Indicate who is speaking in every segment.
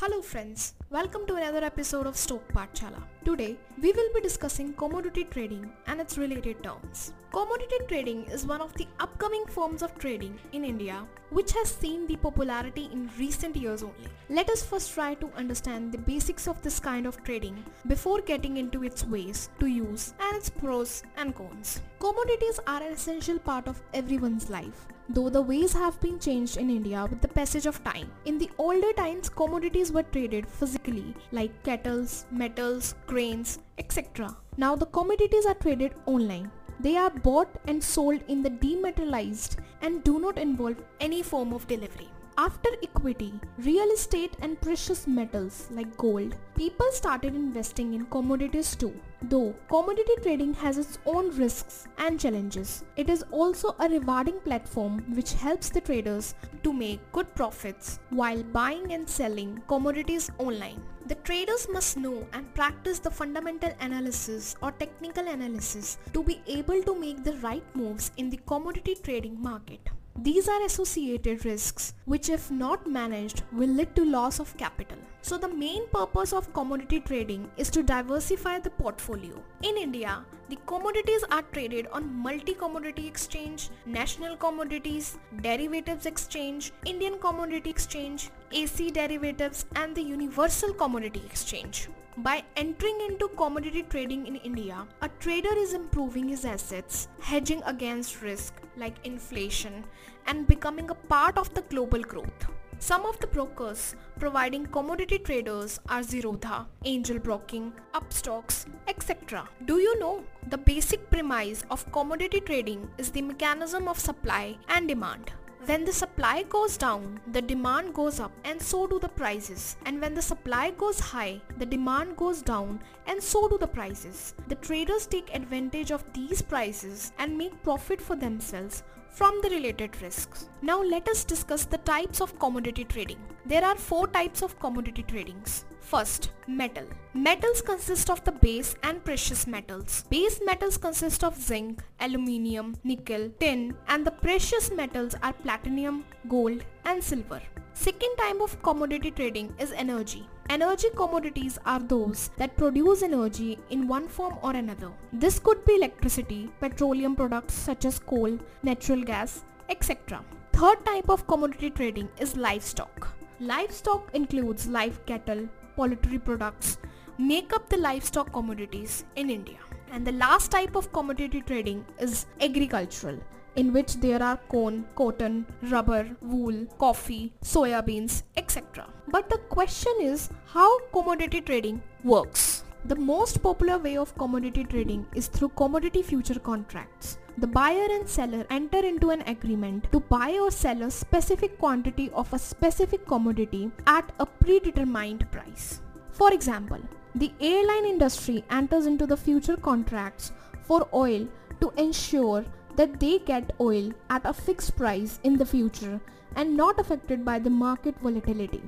Speaker 1: Hello friends, welcome to another episode of Stock Pathshala. Today, we will be discussing commodity trading and its related terms. Commodity trading is one of the upcoming forms of trading in India which has seen the popularity in recent years only. Let us first try to understand the basics of this kind of trading before getting into its ways to use and its pros and cons. Commodities are an essential part of everyone's life though the ways have been changed in India with the passage of time. In the older times, commodities were traded physically like kettles, metals, grains, etc. Now the commodities are traded online. They are bought and sold in the dematerialized and do not involve any form of delivery. After equity, real estate and precious metals like gold, people started investing in commodities too. Though commodity trading has its own risks and challenges, it is also a rewarding platform which helps the traders to make good profits while buying and selling commodities online. The traders must know and practice the fundamental analysis or technical analysis to be able to make the right moves in the commodity trading market. These are associated risks which if not managed will lead to loss of capital. So the main purpose of commodity trading is to diversify the portfolio. In India, the commodities are traded on multi-commodity exchange, national commodities, derivatives exchange, Indian commodity exchange, ACE derivatives and the universal commodity exchange. By entering into commodity trading in India, a trader is improving his assets, hedging against risk like inflation and becoming a part of the global growth. Some of the brokers providing commodity traders are Zerodha, Angel Broking, Upstox, etc. Do you know the basic premise of commodity trading is the mechanism of supply and demand. When the supply goes down, the demand goes up and so do the prices. And when the supply goes high, the demand goes down and so do the prices. The traders take advantage of these prices and make profit for themselves from the related risks. Now let us discuss the types of commodity trading. There are four types of commodity tradings. First, metal. Metals consist of the base and precious metals. Base metals consist of zinc, aluminium, nickel, tin and the precious metals are platinum, gold and silver. Second type of commodity trading is energy. Energy commodities are those that produce energy in one form or another. This could be electricity, petroleum products such as coal, natural gas, etc. Third type of commodity trading is livestock. Livestock includes live cattle, poultry products, make up the livestock commodities in India. And the last type of commodity trading is agricultural in which there are corn, cotton, rubber, wool, coffee, soya beans, etc. But the question is how commodity trading works. The most popular way of commodity trading is through commodity future contracts. The buyer and seller enter into an agreement to buy or sell a specific quantity of a specific commodity at a predetermined price. For example, the airline industry enters into the future contracts for oil to ensure that they get oil at a fixed price in the future and not affected by the market volatility.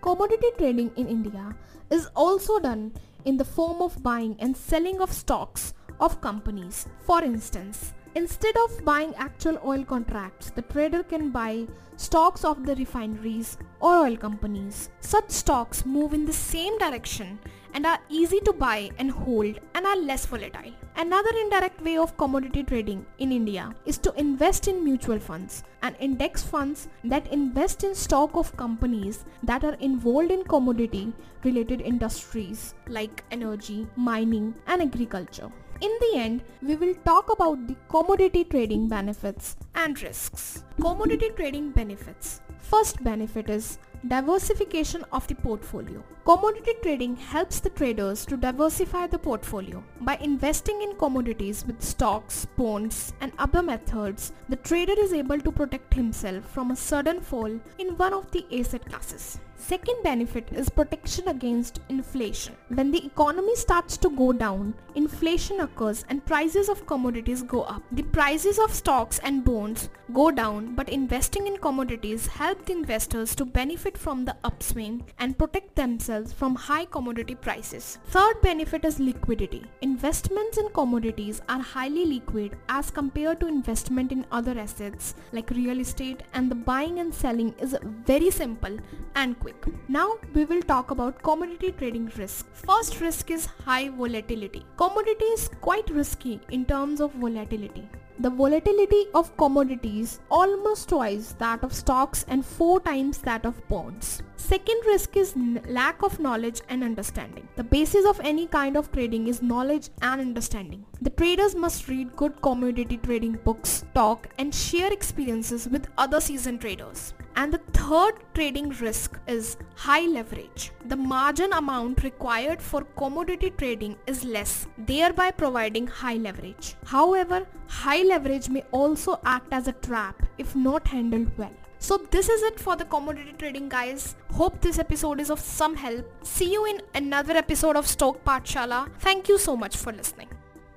Speaker 1: Commodity trading in India is also done in the form of buying and selling of stocks of companies. For instance, instead of buying actual oil contracts, the trader can buy stocks of the refineries or oil companies. Such stocks move in the same direction and are easy to buy and hold and are less volatile. Another indirect way of commodity trading in India is to invest in mutual funds and index funds that invest in stock of companies that are involved in commodity related industries like energy, mining and agriculture. In the end, we will talk about the commodity trading benefits and risks. Commodity trading benefits. First benefit is diversification of the portfolio. Commodity trading helps the traders to diversify the portfolio. By investing in commodities with stocks, bonds and other methods, the trader is able to protect himself from a sudden fall in one of the asset classes. Second benefit is protection against inflation. When the economy starts to go down, inflation occurs and prices of commodities go up. The prices of stocks and bonds go down but investing in commodities help the investors to benefit from the upswing and protect themselves from high commodity prices. Third benefit is liquidity. Investments in commodities are highly liquid as compared to investment in other assets like real estate and the buying and selling is very simple and quick. Now we will talk about commodity trading risk. First risk is high volatility. Commodity is quite risky in terms of volatility. The volatility of commodities almost twice that of stocks and four times that of bonds. Second risk is lack of knowledge and understanding. The basis of any kind of trading is knowledge and understanding. The traders must read good commodity trading books, talk and share experiences with other seasoned traders. And the third trading risk is high leverage. The margin amount required for commodity trading is less, thereby providing high leverage. However, high leverage may also act as a trap if not handled well. So this is it for the commodity trading guys. Hope this episode is of some help. See you in another episode of Stock Pathshala. Thank you so much for listening.